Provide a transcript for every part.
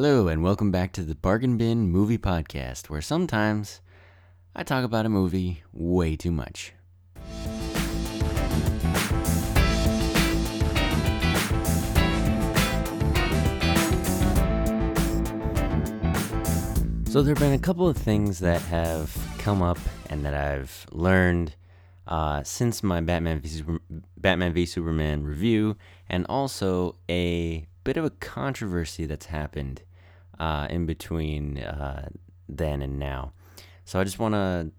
Hello, and welcome back to the Bargain Bin Movie Podcast, where sometimes I talk about a movie way too much. So, there have been a couple of things that have come up and that I've learned uh, since my Batman v, Super- Batman v Superman review, and also a bit of a controversy that's happened uh, in between uh, then and now. So I just want to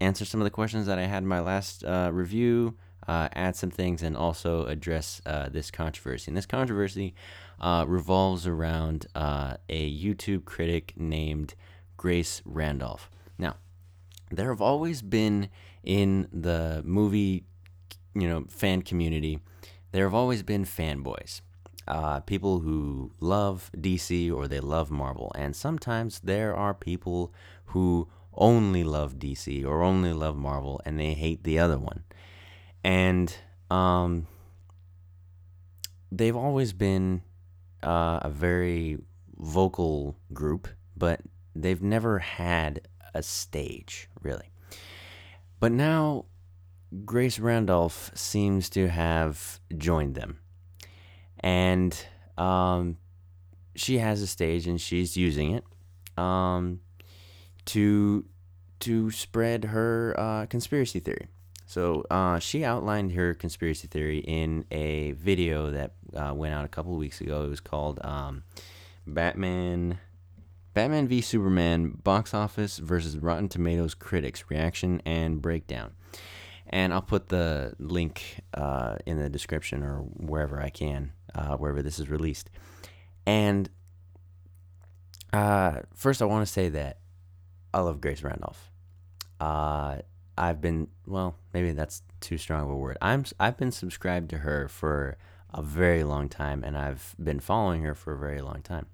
answer some of the questions that I had in my last uh, review, uh, add some things, and also address uh, this controversy. And this controversy uh, revolves around a YouTube critic named Grace Randolph. Now, there have always been in the movie, you know, fan community, there have always been fanboys uh, people who love DC or they love Marvel. And sometimes there are people who only love DC or only love Marvel and they hate the other one. And um, they've always been uh, a very vocal group, but they've never had a stage, really. But now Grace Randolph seems to have joined them and um, she has a stage and she's using it um, to to spread her uh, conspiracy theory. So uh, she outlined her conspiracy theory in a video that uh, went out a couple of weeks ago. It was called um, Batman. Batman v Superman box office versus Rotten Tomatoes critics reaction and breakdown. And I'll put the link uh, in the description or wherever I can uh, wherever this is released. And uh, first, I want to say that I love Grace Randolph. Uh, I've been well, maybe that's too strong of a word. I'm I've been subscribed to her for a very long time, and I've been following her for a very long time,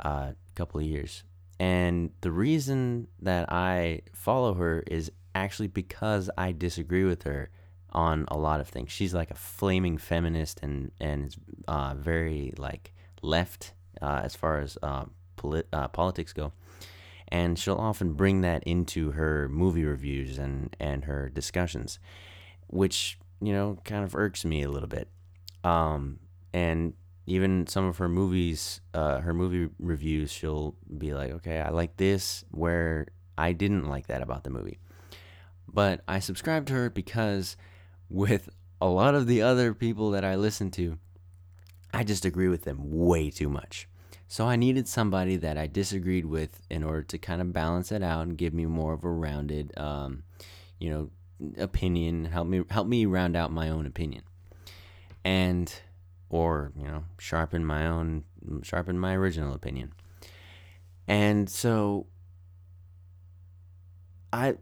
a uh, couple of years. And the reason that I follow her is actually because I disagree with her on a lot of things. She's like a flaming feminist and and uh, very like left uh, as far as uh, polit- uh, politics go. And she'll often bring that into her movie reviews and, and her discussions, which, you know, kind of irks me a little bit. Um, and even some of her movies, uh, her movie reviews, she'll be like, okay, I like this, where I didn't like that about the movie. But I subscribe to her because with a lot of the other people that I listen to, I just agree with them way too much. So I needed somebody that I disagreed with in order to kind of balance it out and give me more of a rounded, um, you know, opinion. Help me help me round out my own opinion, and or you know sharpen my own sharpen my original opinion. And so I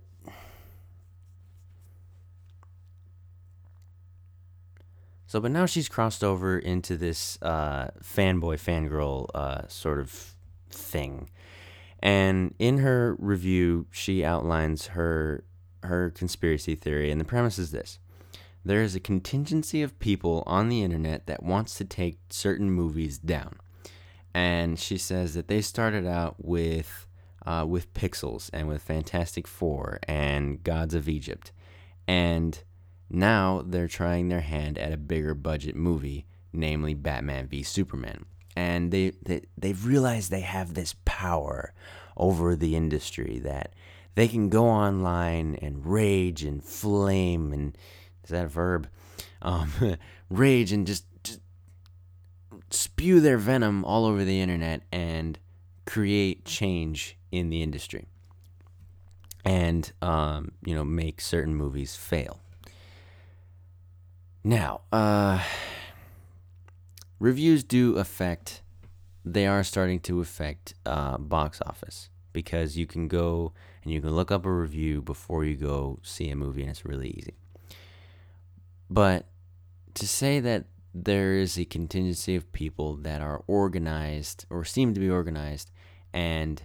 So, but now she's crossed over into this uh, fanboy, fangirl uh, sort of thing. And in her review, she outlines her her conspiracy theory, and the premise is this: there is a contingency of people on the internet that wants to take certain movies down, and she says that they started out with uh, with Pixels and with Fantastic Four and Gods of Egypt, and now they're trying their hand at a bigger budget movie, namely Batman v Superman. And they, they they've realized they have this power over the industry that they can go online and rage and flame and is that a verb? Um, rage and just, just spew their venom all over the internet and create change in the industry and um, you know make certain movies fail now, uh, reviews do affect, they are starting to affect uh, box office because you can go and you can look up a review before you go see a movie, and it's really easy. But to say that there is a contingency of people that are organized or seem to be organized and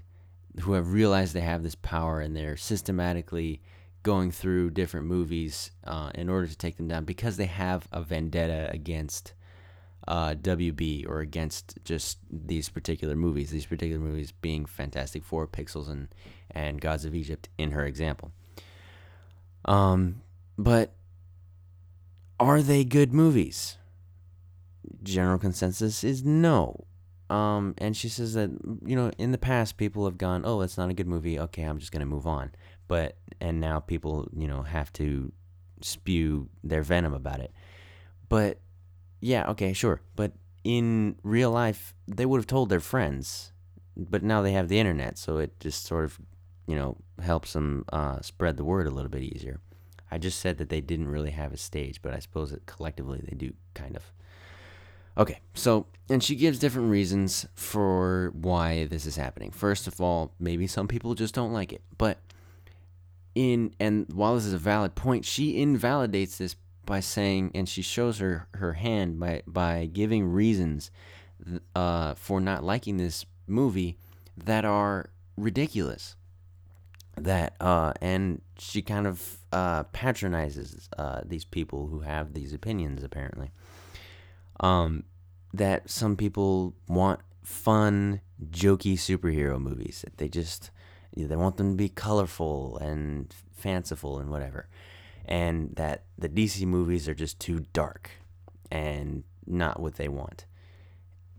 who have realized they have this power and they're systematically going through different movies uh, in order to take them down because they have a vendetta against uh, WB or against just these particular movies. These particular movies being Fantastic Four, Pixels, and and Gods of Egypt in her example. Um, but are they good movies? General consensus is no. Um, and she says that you know in the past people have gone, oh, it's not a good movie. Okay, I'm just gonna move on. But and now people you know have to spew their venom about it. But yeah, okay, sure. But in real life, they would have told their friends. But now they have the internet, so it just sort of you know helps them uh, spread the word a little bit easier. I just said that they didn't really have a stage, but I suppose that collectively they do kind of. Okay, so, and she gives different reasons for why this is happening. First of all, maybe some people just don't like it. But in, and while this is a valid point, she invalidates this by saying, and she shows her, her hand by, by giving reasons uh, for not liking this movie that are ridiculous. That, uh, and she kind of uh, patronizes uh, these people who have these opinions, apparently um, that some people want fun, jokey superhero movies. That they just they want them to be colorful and fanciful and whatever, and that the DC movies are just too dark and not what they want.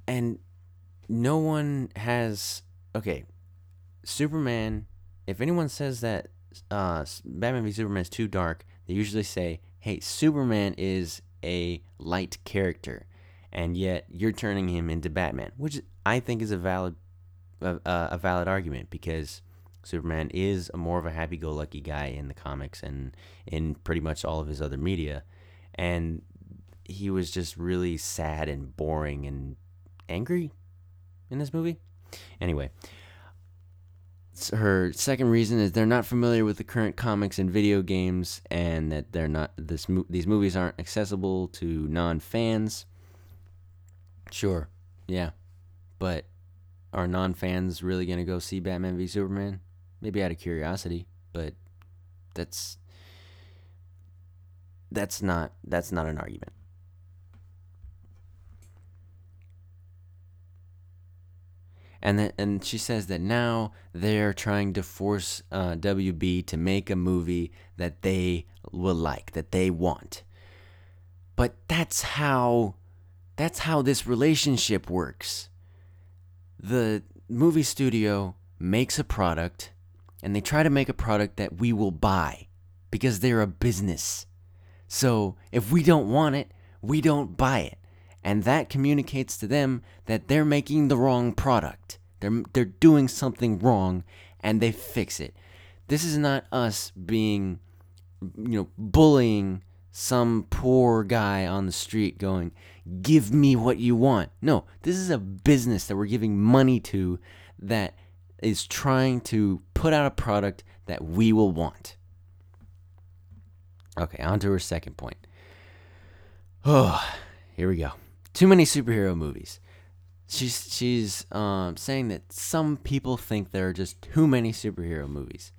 And no one has okay. Superman. If anyone says that uh, Batman v Superman is too dark, they usually say, "Hey, Superman is a light character, and yet you're turning him into Batman, which I think is a valid a, a valid argument because Superman is a more of a happy-go-lucky guy in the comics and in pretty much all of his other media, and he was just really sad and boring and angry in this movie. Anyway, her second reason is they're not familiar with the current comics and video games, and that they're not this these movies aren't accessible to non fans. Sure, yeah, but are non fans really gonna go see Batman v Superman? Maybe out of curiosity, but that's that's not that's not an argument. and that, and she says that now they're trying to force uh, WB to make a movie that they will like, that they want. But that's how that's how this relationship works. The movie studio makes a product and they try to make a product that we will buy because they're a business. So, if we don't want it, we don't buy it and that communicates to them that they're making the wrong product. They're they're doing something wrong and they fix it. This is not us being you know bullying some poor guy on the street going, "Give me what you want." No, this is a business that we're giving money to that is trying to put out a product that we will want. Okay, on to her second point. Oh, here we go. Too many superhero movies. She's she's um, saying that some people think there are just too many superhero movies.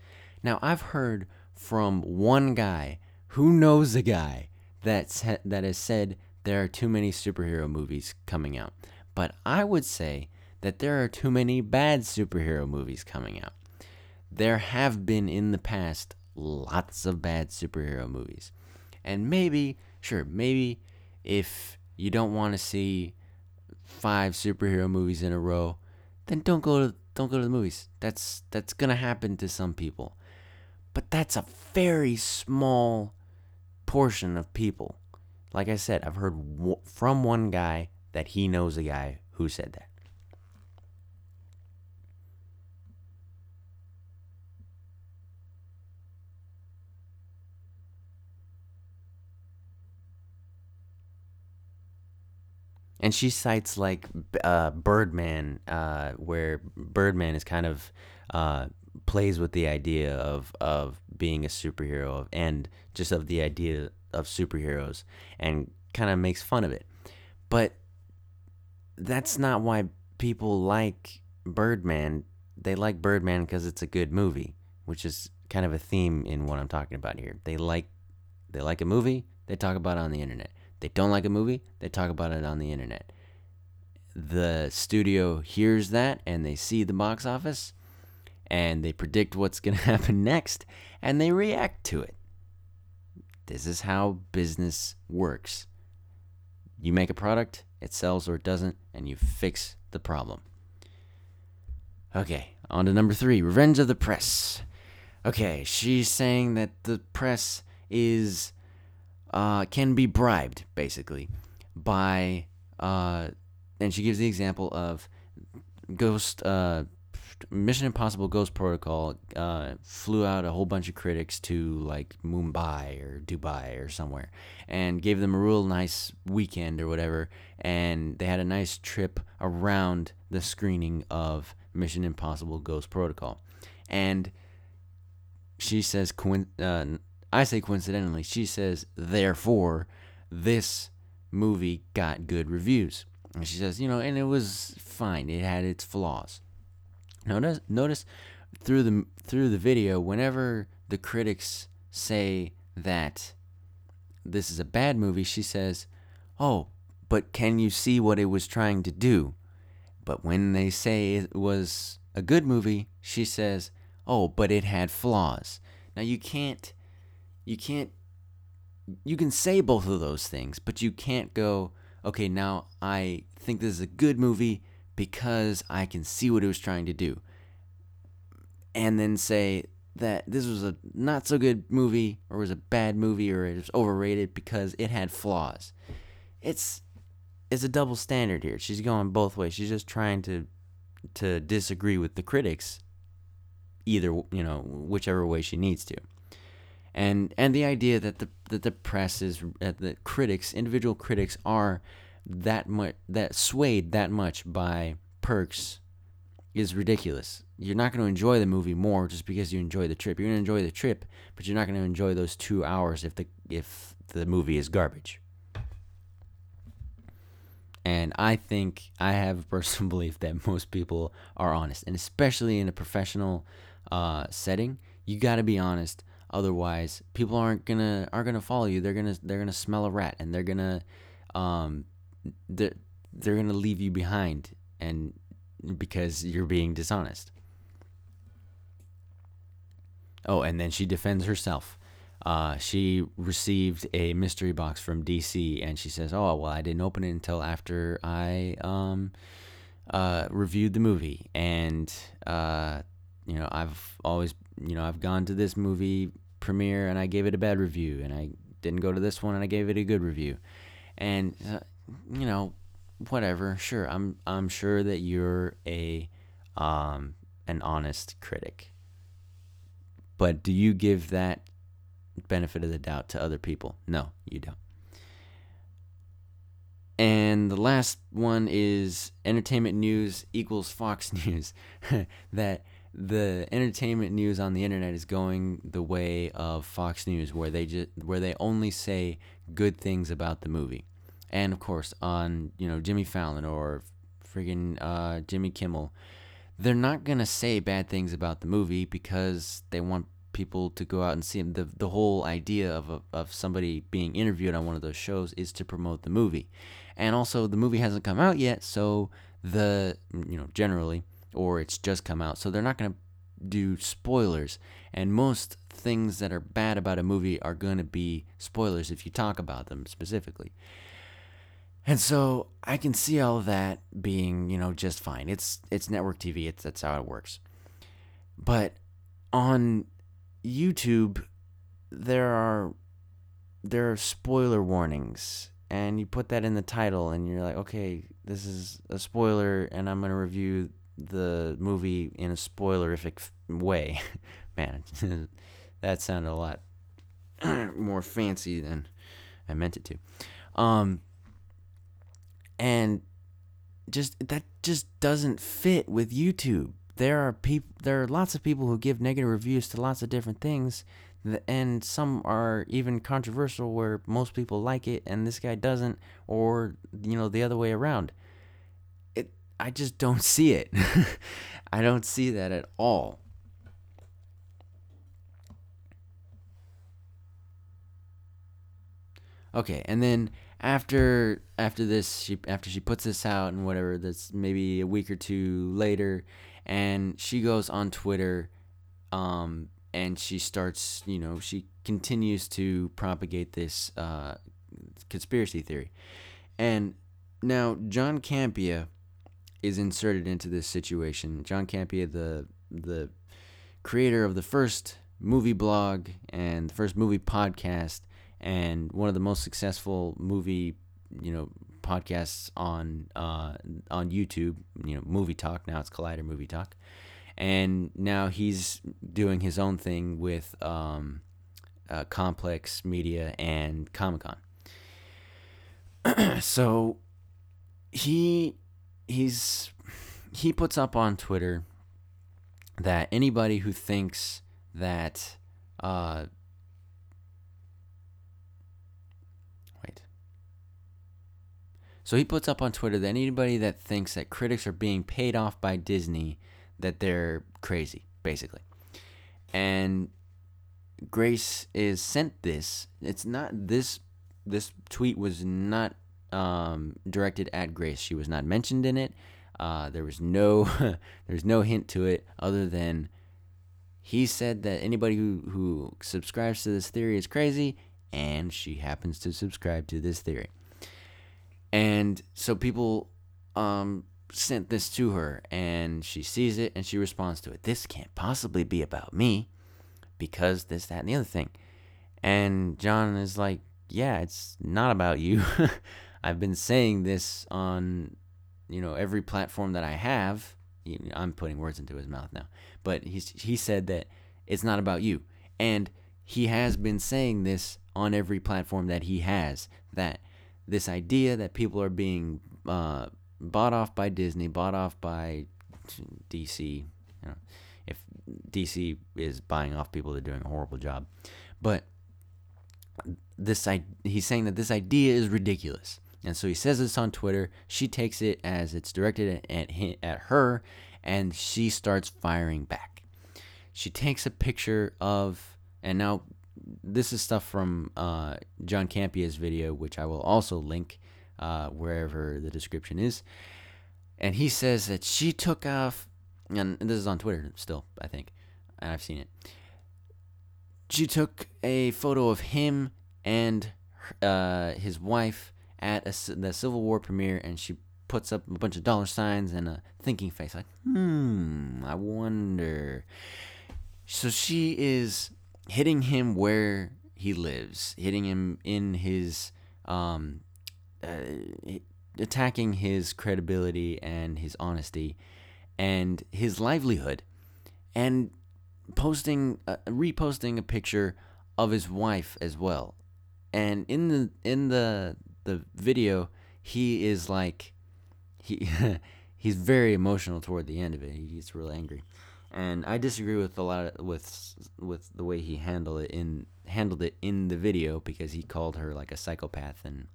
Now I've heard from one guy who knows a guy that's that has said there are too many superhero movies coming out. But I would say that there are too many bad superhero movies coming out. There have been in the past lots of bad superhero movies. And maybe, sure, maybe if you don't want to see five superhero movies in a row, then don't go to don't go to the movies. That's that's gonna happen to some people, but that's a very small portion of people. Like I said, I've heard from one guy that he knows a guy who said that. And she cites like uh, Birdman, uh, where Birdman is kind of uh, plays with the idea of of being a superhero and just of the idea of superheroes and kind of makes fun of it. But that's not why people like Birdman. They like Birdman because it's a good movie, which is kind of a theme in what I'm talking about here. They like they like a movie, they talk about it on the internet. They don't like a movie, they talk about it on the internet. The studio hears that and they see the box office and they predict what's going to happen next and they react to it. This is how business works. You make a product, it sells or it doesn't, and you fix the problem. Okay, on to number three Revenge of the Press. Okay, she's saying that the press is uh, can be bribed basically by uh, and she gives the example of Ghost uh, Mission Impossible Ghost Protocol uh, flew out a whole bunch of critics to like Mumbai or Dubai or somewhere and gave them a real nice weekend or whatever. And they had a nice trip around the screening of Mission Impossible Ghost Protocol. And she says, uh, I say coincidentally, she says, therefore, this movie got good reviews. And she says, you know, and it was fine. It had its flaws. Notice, notice through the through the video, whenever the critics say that this is a bad movie, she says, "Oh, but can you see what it was trying to do?" But when they say it was a good movie, she says, "Oh, but it had flaws." Now you can't you can't you can say both of those things, but you can't go, "Okay, now I think this is a good movie because I can see what it was trying to do." And then say that this was a not so good movie or was a bad movie or it was overrated because it had flaws. It's it's a double standard here. She's going both ways. She's just trying to to disagree with the critics either, you know, whichever way she needs to. And and the idea that the that the press is that the critics, individual critics are that much that swayed that much by perks is ridiculous. You're not going to enjoy the movie more just because you enjoy the trip. You're going to enjoy the trip, but you're not going to enjoy those 2 hours if the if the movie is garbage. And I think I have a personal belief that most people are honest, and especially in a professional uh, setting, you got to be honest. Otherwise, people aren't gonna aren't gonna follow you. They're gonna they're gonna smell a rat, and they're gonna um they're, they're gonna leave you behind, and because you're being dishonest. Oh, and then she defends herself. Uh, she received a mystery box from DC, and she says, "Oh, well, I didn't open it until after I um, uh, reviewed the movie, and uh, you know, I've always, you know, I've gone to this movie premiere and I gave it a bad review, and I didn't go to this one and I gave it a good review, and uh, you know, whatever. Sure, I'm I'm sure that you're a um, an honest critic, but do you give that benefit of the doubt to other people? No, you don't. And the last one is entertainment news equals Fox News. that the entertainment news on the internet is going the way of Fox News, where they just where they only say good things about the movie, and of course on you know Jimmy Fallon or friggin' uh, Jimmy Kimmel, they're not gonna say bad things about the movie because they want people to go out and see them. The the whole idea of a, of somebody being interviewed on one of those shows is to promote the movie, and also the movie hasn't come out yet, so the you know generally or it's just come out. So they're not going to do spoilers. And most things that are bad about a movie are going to be spoilers if you talk about them specifically. And so I can see all that being, you know, just fine. It's it's network TV. It's that's how it works. But on YouTube there are there are spoiler warnings and you put that in the title and you're like, "Okay, this is a spoiler and I'm to review the movie in a spoilerific way. Man, that sounded a lot more fancy than I meant it to. Um, and just that just doesn't fit with YouTube. There are people there are lots of people who give negative reviews to lots of different things and some are even controversial where most people like it and this guy doesn't or you know the other way around I just don't see it. I don't see that at all. Okay, and then after after this she after she puts this out and whatever that's maybe a week or two later and she goes on Twitter um and she starts you know she continues to propagate this uh conspiracy theory and now John Campea is inserted into this situation John Campea, the the creator of the first movie blog and the first movie podcast and one of the most successful movie, you know, podcasts on uh, on YouTube. You know, Movie Talk. Now it's Collider Movie Talk, and now he's doing his own thing with um, uh, Complex Media and Comic Con. so he he's he puts up on Twitter that anybody who thinks that uh, So he puts up on Twitter that anybody that thinks that critics are being paid off by Disney, that they're crazy, basically. And Grace is sent this. It's not this. This tweet was not um, directed at Grace. She was not mentioned in it. Uh, there was no there's no hint to it other than he said that anybody who, who subscribes to this theory is crazy, and she happens to subscribe to this theory. And so people um, sent this to her, and she sees it and she responds to it. This can't possibly be about me because this, that, and the other thing. And John is like, Yeah, it's not about you. I've been saying this on, you know, every platform that I have. I'm putting words into his mouth now, but he's, he said that it's not about you. And he has been saying this on every platform that he has that this idea that people are being uh, bought off by Disney, bought off by DC. You know, if DC is buying off people, they're doing a horrible job. But this, he's saying that this idea is ridiculous, and so he says this on Twitter. She takes it as it's directed at at her, and she starts firing back. She takes a picture of, and now this is stuff from uh, John Campea's video, which I will also link uh, wherever the description is. And he says that she took off, and this is on Twitter still, I think, and I've seen it. She took a photo of him and uh, his wife at a, the Civil War premiere, and she puts up a bunch of dollar signs and a thinking face, like, hmm, I wonder. So she is hitting him where he lives, hitting him in his um, uh, attacking his credibility and his honesty and his livelihood, and posting uh, reposting a picture of his wife as well. And in the in the the video, he is like he he's very emotional toward the end of it. He gets real angry and I disagree with a lot of, with with the way he handled it in handled it in the video because he called her like a psychopath and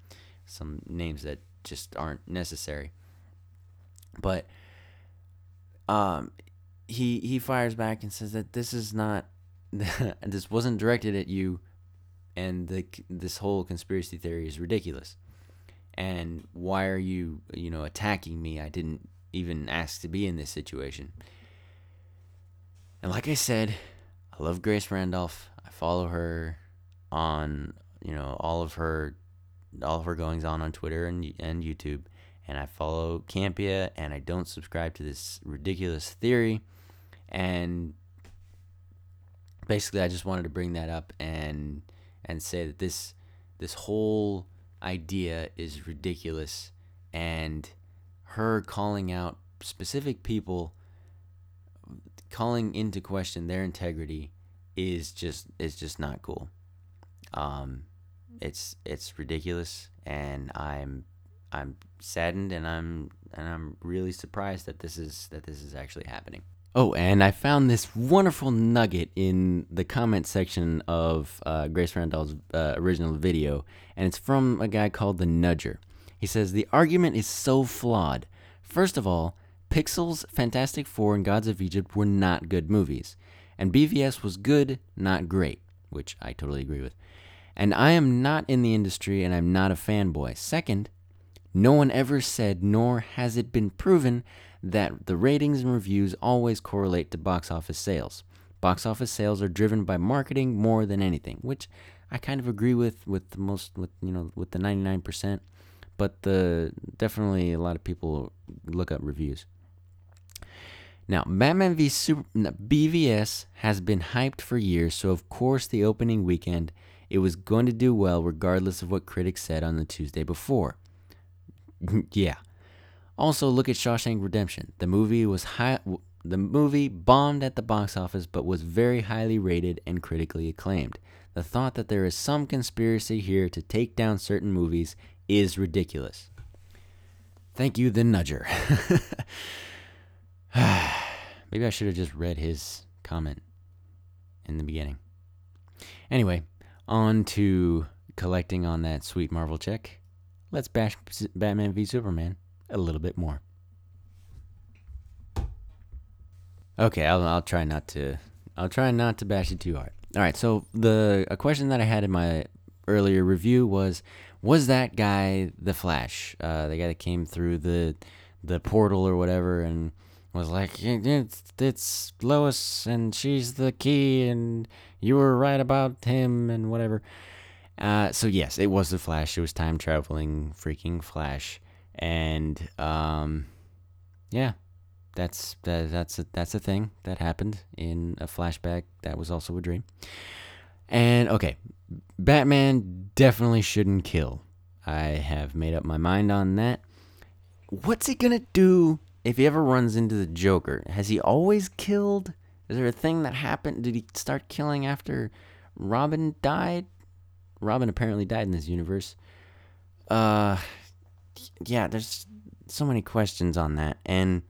some names that just aren't necessary. But um, he he fires back and says that this is not this wasn't directed at you, and the this whole conspiracy theory is ridiculous. And why are you you know attacking me? I didn't even ask to be in this situation. And like I said, I love Grace Randolph. I follow her on, you know, all of her all of her goings on on Twitter and and YouTube. And I follow Campea and I don't subscribe to this ridiculous theory. And basically I just wanted to bring that up and and say that this this whole idea is ridiculous and her calling out specific people calling into question their integrity is just is just not cool. Um, it's it's ridiculous, and I'm I'm saddened, and I'm and I'm really surprised that this is that this is actually happening. Oh, and I found this wonderful nugget in the comment section of uh, Grace Randolph's uh, original video, and it's from a guy called the Nudger. He says the argument is so flawed. First of all, Pixels, Fantastic Four, and Gods of Egypt were not good movies. And BVS was good, not great, which I totally agree with. And I am not in the industry and I'm not a fanboy. Second, no one ever said, nor has it been proven, that the ratings and reviews always correlate to box office sales. Box office sales are driven by marketing more than anything, which I kind of agree with with the most with you know with the 99%, but the definitely a lot of people look up reviews. Now, Batman v Super BVS has been hyped for years, so of course the opening weekend it was going to do well regardless of what critics said on the Tuesday before. yeah. Also, look at Shawshank Redemption. The movie was high. The movie bombed at the box office but was very highly rated and critically acclaimed. The thought that there is some conspiracy here to take down certain movies is ridiculous. Thank you, the Nudger. Maybe I should have just read his comment in the beginning. Anyway, on to collecting on that sweet Marvel check. Let's bash Batman v Superman a little bit more. Okay, I'll, I'll try not to. I'll try not to bash it too hard. All right, so the a question that I had in my earlier review was, was that guy the Flash, uh, the guy that came through the the portal or whatever, and was like, it's, it's Lois and she's the key, and you were right about him and whatever. Uh, so yes, it was the Flash. It was time traveling freaking Flash, and um, yeah, that's that, that's a, that's a thing that happened in a flashback that was also a dream. And okay, Batman definitely shouldn't kill. I have made up my mind on that. What's he gonna do if he ever runs into the Joker? Has he always killed? Is there a thing that happened? Did he start killing after Robin died? Robin apparently died in this universe. Uh, yeah, there's so many questions on that. And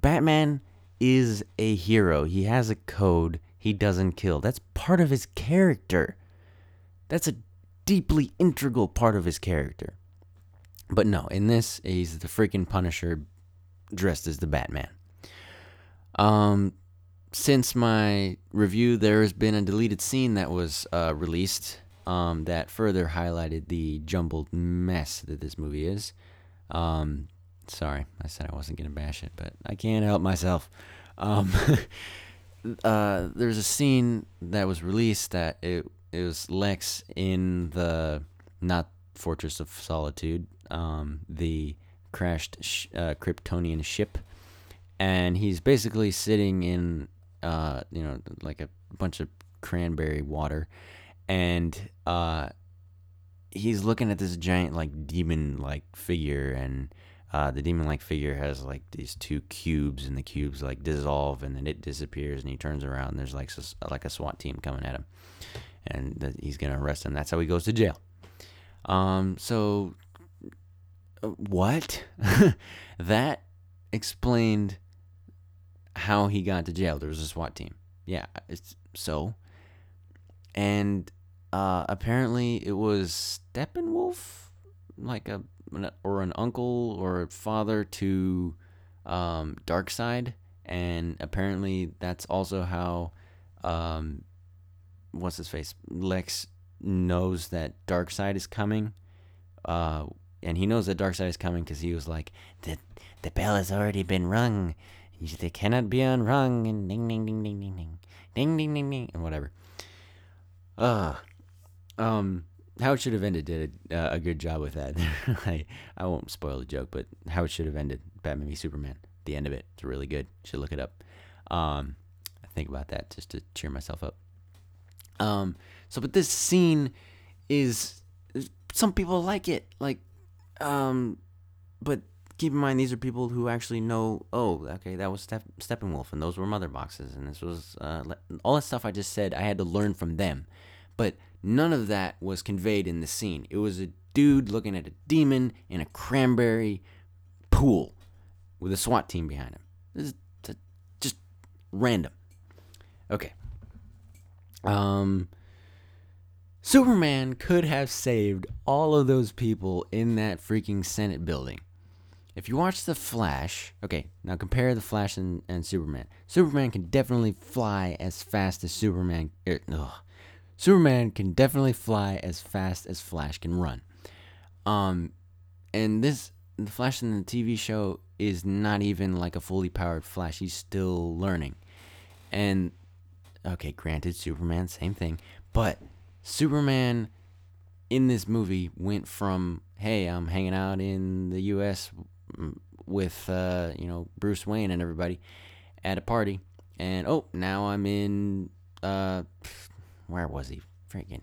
Batman is a hero. He has a code. He doesn't kill. That's part of his character. That's a deeply integral part of his character. But no, in this, he's the freaking Punisher dressed as the Batman. Um, since my review, there has been a deleted scene that was uh, released um, that further highlighted the jumbled mess that this movie is. Um, Sorry, I said I wasn't gonna bash it, but I can't help myself. Um, uh, there's a scene that was released that it it was Lex in the not Fortress of Solitude, um, the crashed sh- uh, Kryptonian ship, and he's basically sitting in uh, you know like a bunch of cranberry water, and uh, he's looking at this giant like demon like figure and uh, the demon like figure has like these two cubes, and the cubes like dissolve, and then it disappears, and he turns around, and there's like like a SWAT team coming at him, and he's gonna arrest him. That's how he goes to jail. Um, so what? that explained how he got to jail. There was a SWAT team. Yeah, it's so and uh, apparently it was Steppenwolf, like a or an uncle or a father to um, Darkseid, and apparently that's also how um, what's his face Lex knows that Darkseid is coming. Uh, and he knows that Darkseid is coming because he was like, the, the bell has already been rung. They cannot be unrung. And ding, ding, ding, ding, ding, ding. Ding, ding, ding, ding. And whatever. Uh um how it should have ended did a, uh, a good job with that. I, I won't spoil the joke, but how it should have ended, Batman v Superman. The end of it, it's really good. should look it up. Um, I think about that just to cheer myself up. Um, so, but this scene is some people like it, like, um, but keep in mind these are people who actually know. Oh, okay, that was Step Steppenwolf, and those were mother boxes, and this was uh, all that stuff I just said. I had to learn from them, but None of that was conveyed in the scene. It was a dude looking at a demon in a cranberry pool with a SWAT team behind him. This is just random. Okay. Um Superman could have saved all of those people in that freaking Senate building. If you watch The Flash, okay, now compare The Flash and, and Superman. Superman can definitely fly as fast as Superman. Er, ugh, Superman can definitely fly as fast as Flash can run. Um, and this the Flash in the TV show is not even like a fully powered Flash. He's still learning. And okay, granted, Superman, same thing, but Superman in this movie went from hey, I'm hanging out in the U.S. with uh, you know Bruce Wayne and everybody at a party, and oh, now I'm in uh, where was he? Freaking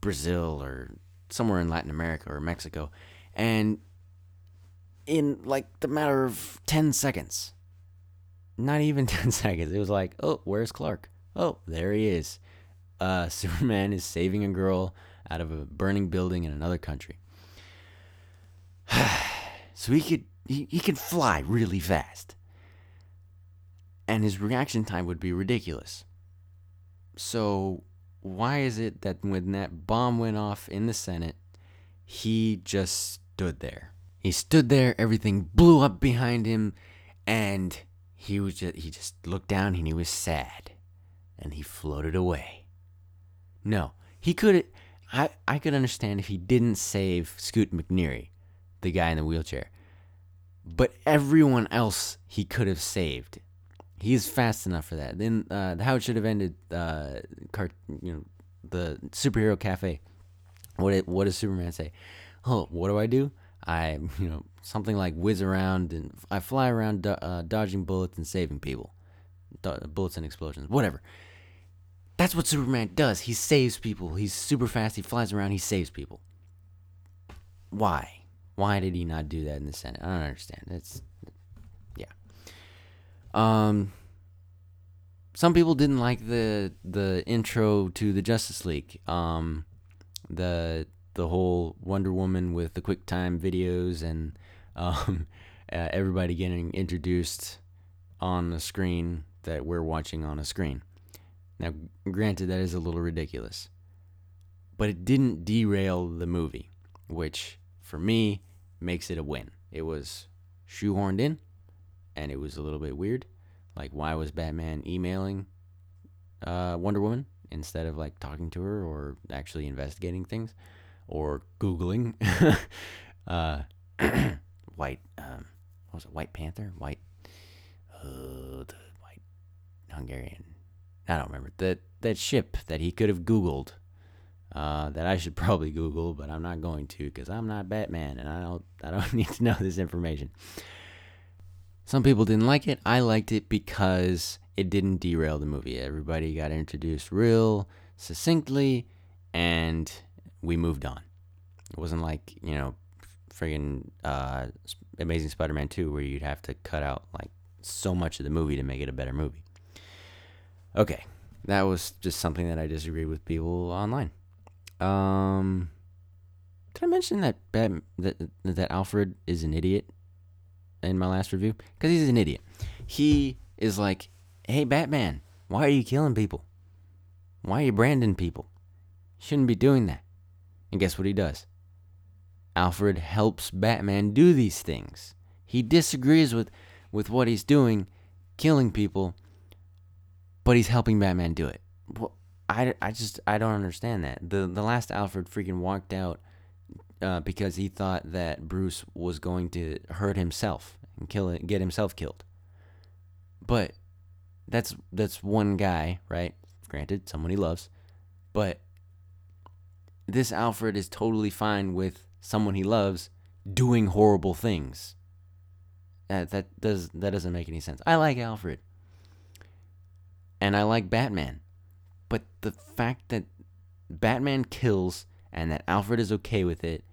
Brazil or somewhere in Latin America or Mexico, and in like the matter of 10 seconds, not even 10 seconds, it was like, oh, where's Clark? Oh, there he is. Uh, Superman is saving a girl out of a burning building in another country. so he could he, he could fly really fast. And his reaction time would be ridiculous. So why is it that when that bomb went off in the Senate, he just stood there? He stood there, everything blew up behind him, and he was just he just looked down and he was sad. And he floated away. No, he could I, I could understand if he didn't save Scoot McNairy, the guy in the wheelchair. But everyone else he could have saved. He's fast enough for that. Then uh, how it should have ended. Uh, car, you know, the superhero cafe. What it, what does Superman say? Oh, what do I do? I you know something like whiz around and I fly around do, uh, dodging bullets and saving people, do, bullets and explosions, whatever. That's what Superman does. He saves people. He's super fast. He flies around. He saves people. Why? Why did he not do that in the Senate? I don't understand. It's yeah. Um some people didn't like the the intro to the Justice League. Um the the whole Wonder Woman with the QuickTime videos and um, uh, everybody getting introduced on the screen that we're watching on a screen. Now, granted, that is a little ridiculous, but it didn't derail the movie, which for me makes it a win. It was shoehorned in, and it was a little bit weird. Like, why was Batman emailing uh, Wonder Woman instead of like talking to her or actually investigating things or Googling? uh, white, um, what was it, White Panther? White, uh, the white Hungarian I don't remember that that ship that he could have Googled. Uh, that I should probably Google, but I'm not going to because I'm not Batman and I don't I don't need to know this information. Some people didn't like it. I liked it because it didn't derail the movie. Everybody got introduced real succinctly, and we moved on. It wasn't like you know, friggin' uh, Amazing Spider-Man 2, where you'd have to cut out like so much of the movie to make it a better movie. Okay, that was just something that I disagreed with people online. Um, did I mention that that that Alfred is an idiot in my last review? Because he's an idiot. He is like, "Hey, Batman, why are you killing people? Why are you branding people? Shouldn't be doing that." And guess what he does? Alfred helps Batman do these things. He disagrees with with what he's doing, killing people, but he's helping Batman do it. Well, I, I just I don't understand that. The the last Alfred freaking walked out uh, because he thought that Bruce was going to hurt himself and kill it, get himself killed. But that's that's one guy, right? Granted, someone he loves, but this Alfred is totally fine with someone he loves doing horrible things. That that does that doesn't make any sense. I like Alfred and I like Batman. But the fact that Batman kills and that Alfred is okay with it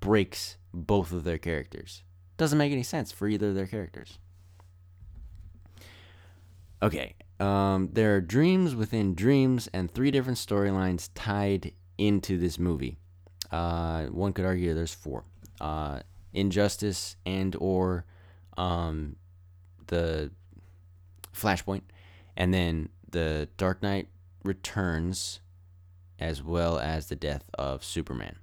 breaks both of their characters. Doesn't make any sense for either of their characters. Okay, um, there are dreams within dreams and three different storylines tied into this movie. Uh, one could argue there's four: uh, injustice and or um, the Flashpoint, and then the Dark Knight Returns, as well as the death of Superman.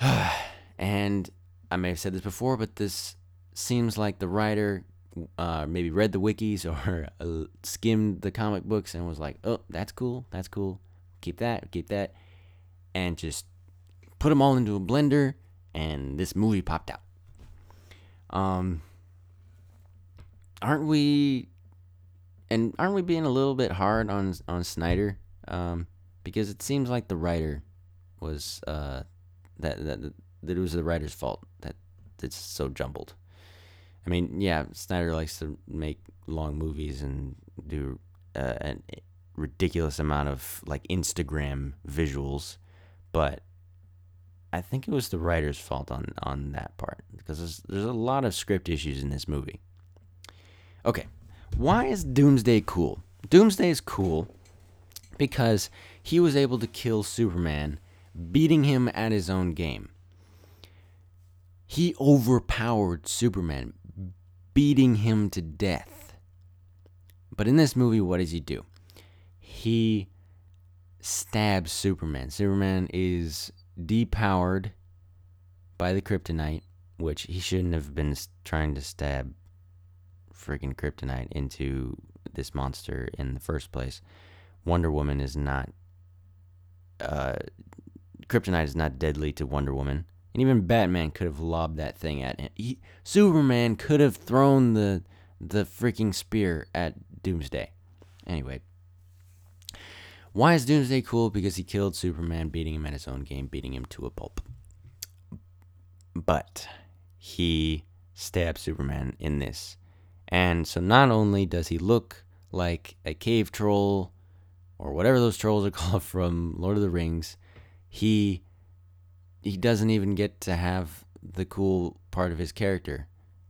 and I may have said this before, but this seems like the writer uh, maybe read the wikis or uh, skimmed the comic books and was like, "Oh, that's cool. That's cool. Keep that. Keep that," and just put them all into a blender, and this movie popped out. Um, aren't we? And aren't we being a little bit hard on on Snyder? Um, because it seems like the writer was uh that that that it was the writer's fault that it's so jumbled. I mean, yeah, Snyder likes to make long movies and do uh, a ridiculous amount of like Instagram visuals, but I think it was the writer's fault on on that part because there's there's a lot of script issues in this movie. Okay, why is Doomsday cool? Doomsday is cool because he was able to kill Superman, beating him at his own game. He overpowered Superman, beating him to death. But in this movie, what does he do? He stabs Superman. Superman is depowered by the kryptonite, which he shouldn't have been trying to stab freaking kryptonite into this monster in the first place. Wonder Woman is not uh kryptonite is not deadly to Wonder Woman. And even Batman could have lobbed that thing at him. He, Superman could have thrown the the freaking spear at Doomsday. Anyway, why is Doomsday cool? Because he killed Superman, beating him at his own game, beating him to a pulp. But he stabbed Superman in this. And so not only does he look like a cave troll or whatever those trolls are called from Lord of the Rings, he he doesn't even get to have the cool part of his character,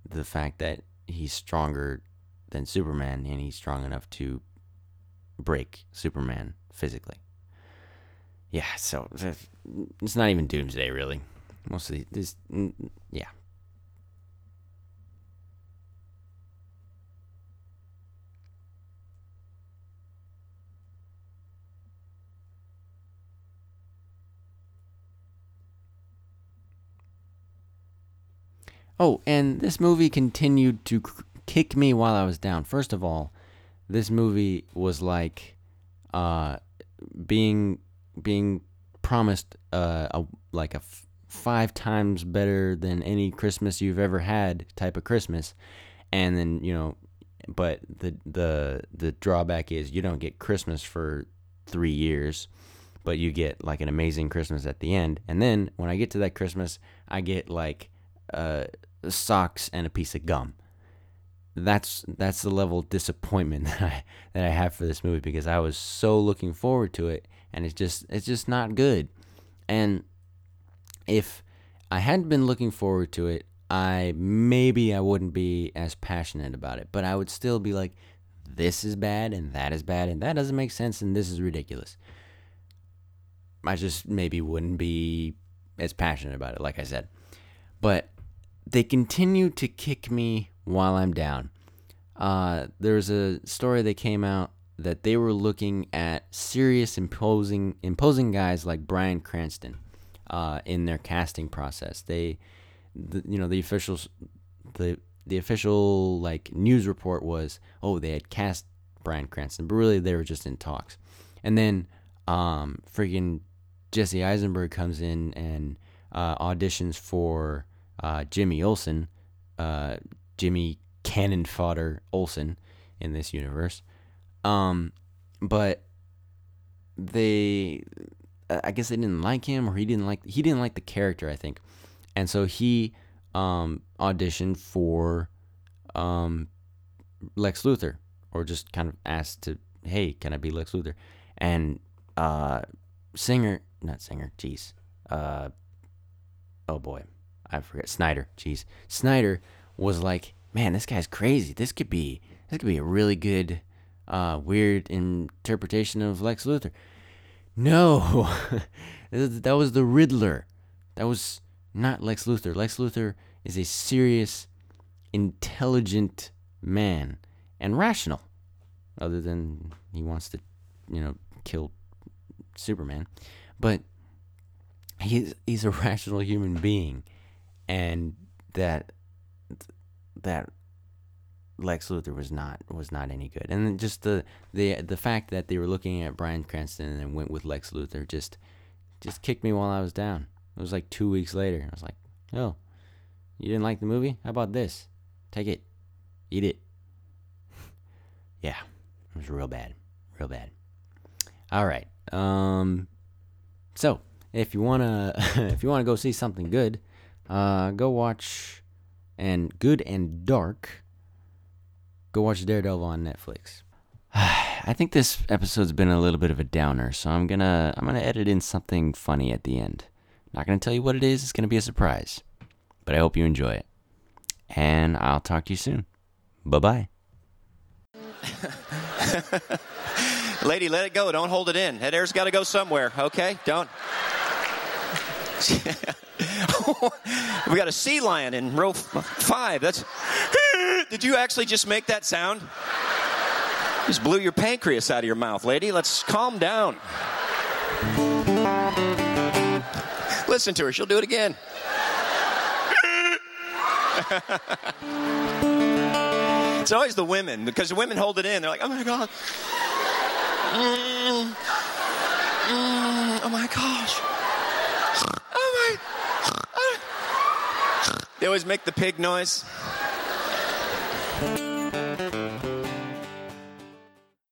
the fact that he's stronger than Superman and he's strong enough to break Superman physically. Yeah, so it's not even Doomsday really. Mostly this, yeah. Oh, and this movie continued to kick me while I was down. First of all, this movie was like uh, being being promised uh, a, like a f- five times better than any Christmas you've ever had type of Christmas, and then you know, but the the the drawback is you don't get Christmas for three years, but you get like an amazing Christmas at the end, and then when I get to that Christmas, I get like uh, socks and a piece of gum that's that's the level of disappointment that I that I have for this movie because I was so looking forward to it and it's just it's just not good. And if I hadn't been looking forward to it, I maybe I wouldn't be as passionate about it, but I would still be like this is bad and that is bad and that doesn't make sense and this is ridiculous. I just maybe wouldn't be as passionate about it like I said. But they continue to kick me while I'm down. Uh, there's a story that came out that they were looking at serious imposing imposing guys like Bryan Cranston uh, in their casting process. They, the, you know, the officials, the the official like news report was, oh, they had cast Bryan Cranston, but really they were just in talks. And then, um, freaking Jesse Eisenberg comes in and uh, auditions for uh, Jimmy Olsen. Uh, Jimmy cannon fodder Olsen in this universe. Um, but they, I guess they didn't like him, or he didn't like he didn't like the character, I think, and so he um, auditioned for um, Lex Luthor, or just kind of asked to, hey, can I be Lex Luthor? And uh, singer, not singer, jeez, uh, oh boy, I forget Snyder, jeez, Snyder was like, man, this guy's crazy. This could be this could be a really good uh, weird interpretation of Lex Luthor. No, that was the Riddler. That was not Lex Luthor. Lex Luthor is a serious, intelligent man and rational, other than he wants to, you know, kill Superman. But he's he's a rational human being, and that that Lex Luthor was not was not any good, and just the the the fact that they were looking at Bryan Cranston and went with Lex Luthor just just kicked me while I was down. It was like two weeks later. I was like, oh, you didn't like the movie? How about this? Take it, eat it. yeah, it was real bad, real bad. All right. Um, so if you wanna if you wanna go see something good, uh, go watch and good and dark go watch Daredevil on Netflix. I think this episode's been a little bit of a downer, so I'm gonna I'm gonna edit in something funny at the end. Not gonna tell you what it is. It's gonna be a surprise, but I hope you enjoy it. And I'll talk to you soon. Bye bye. Lady, let it go. Don't hold it in. That air's got to go somewhere. Okay, don't. we got a sea lion in row five. That's. Did you actually just make that sound? Just blew your pancreas out of your mouth, lady. Let's calm down. Listen to her. She'll do it again. it's always the women because the women hold it in. They're like, oh my God. Mm, mm, oh my gosh. Oh my. They always make the pig noise.